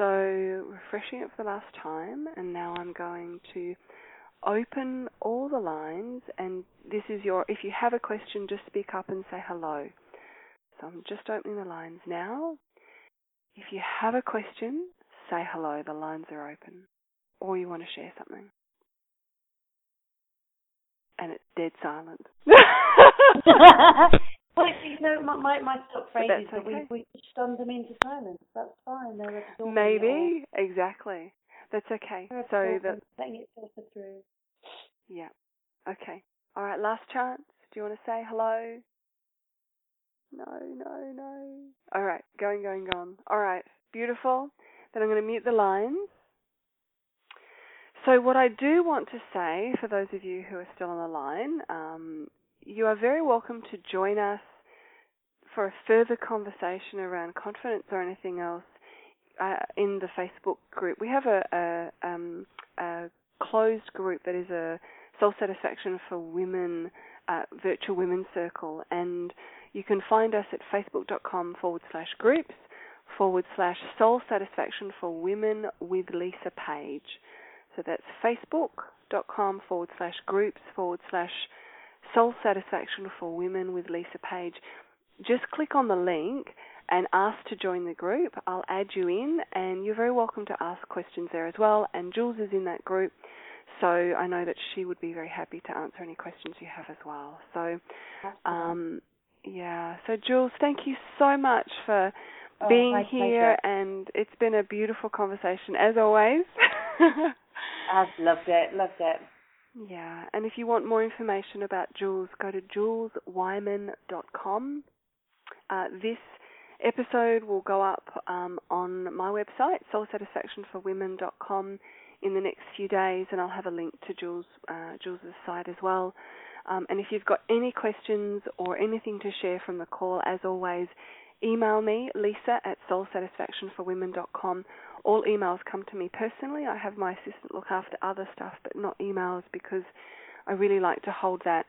So refreshing it for the last time, and now I'm going to open all the lines. And this is your, if you have a question, just speak up and say hello. So I'm just opening the lines now. If you have a question, say hello. The lines are open. Or you want to share something. And it's dead silent. Well, you know, my my, my stock phrase is that okay. we we stunned them into silence. That's fine. They're Maybe exactly. That's okay. They're so that letting it filter through. Yeah. Okay. All right. Last chance. Do you want to say hello? No, no, no. All right. Going, going, gone. All right. Beautiful. Then I'm going to mute the lines. So what I do want to say for those of you who are still on the line, um, you are very welcome to join us for a further conversation around confidence or anything else uh, in the Facebook group. We have a, a, um, a, closed group that is a soul satisfaction for women uh, virtual women's circle, and you can find us at facebook.com forward slash groups forward slash soul satisfaction for women with Lisa Page. So that's facebook.com forward slash groups forward slash Soul Satisfaction for Women with Lisa Page. Just click on the link and ask to join the group. I'll add you in, and you're very welcome to ask questions there as well. And Jules is in that group, so I know that she would be very happy to answer any questions you have as well. So, um, yeah. So Jules, thank you so much for oh, being here, pleasure. and it's been a beautiful conversation as always. I've loved it. Loved it. Yeah, and if you want more information about Jules, go to juleswyman.com. Uh, this episode will go up um, on my website, soulsatisfactionforwomen.com, in the next few days, and I'll have a link to Jules uh, Jules's site as well. Um, and if you've got any questions or anything to share from the call, as always, email me, lisa at soulsatisfactionforwomen.com. All emails come to me personally. I have my assistant look after other stuff, but not emails because I really like to hold that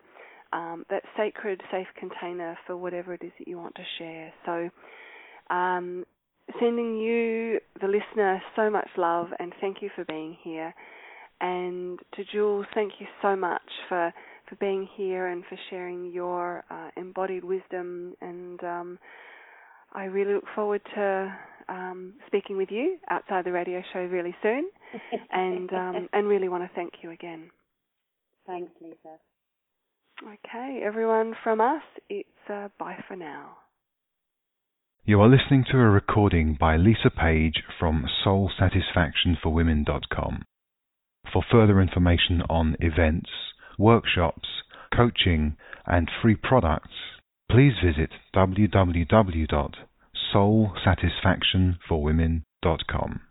um, that sacred, safe container for whatever it is that you want to share. So, um, sending you, the listener, so much love and thank you for being here. And to Jules, thank you so much for for being here and for sharing your uh, embodied wisdom and um, I really look forward to um, speaking with you outside the radio show really soon, and um, and really want to thank you again. Thanks, Lisa. Okay, everyone from us, it's uh, bye for now. You are listening to a recording by Lisa Page from SoulSatisfactionForWomen.com. For further information on events, workshops, coaching, and free products, please visit www.soulsatisfactionforwomen.com.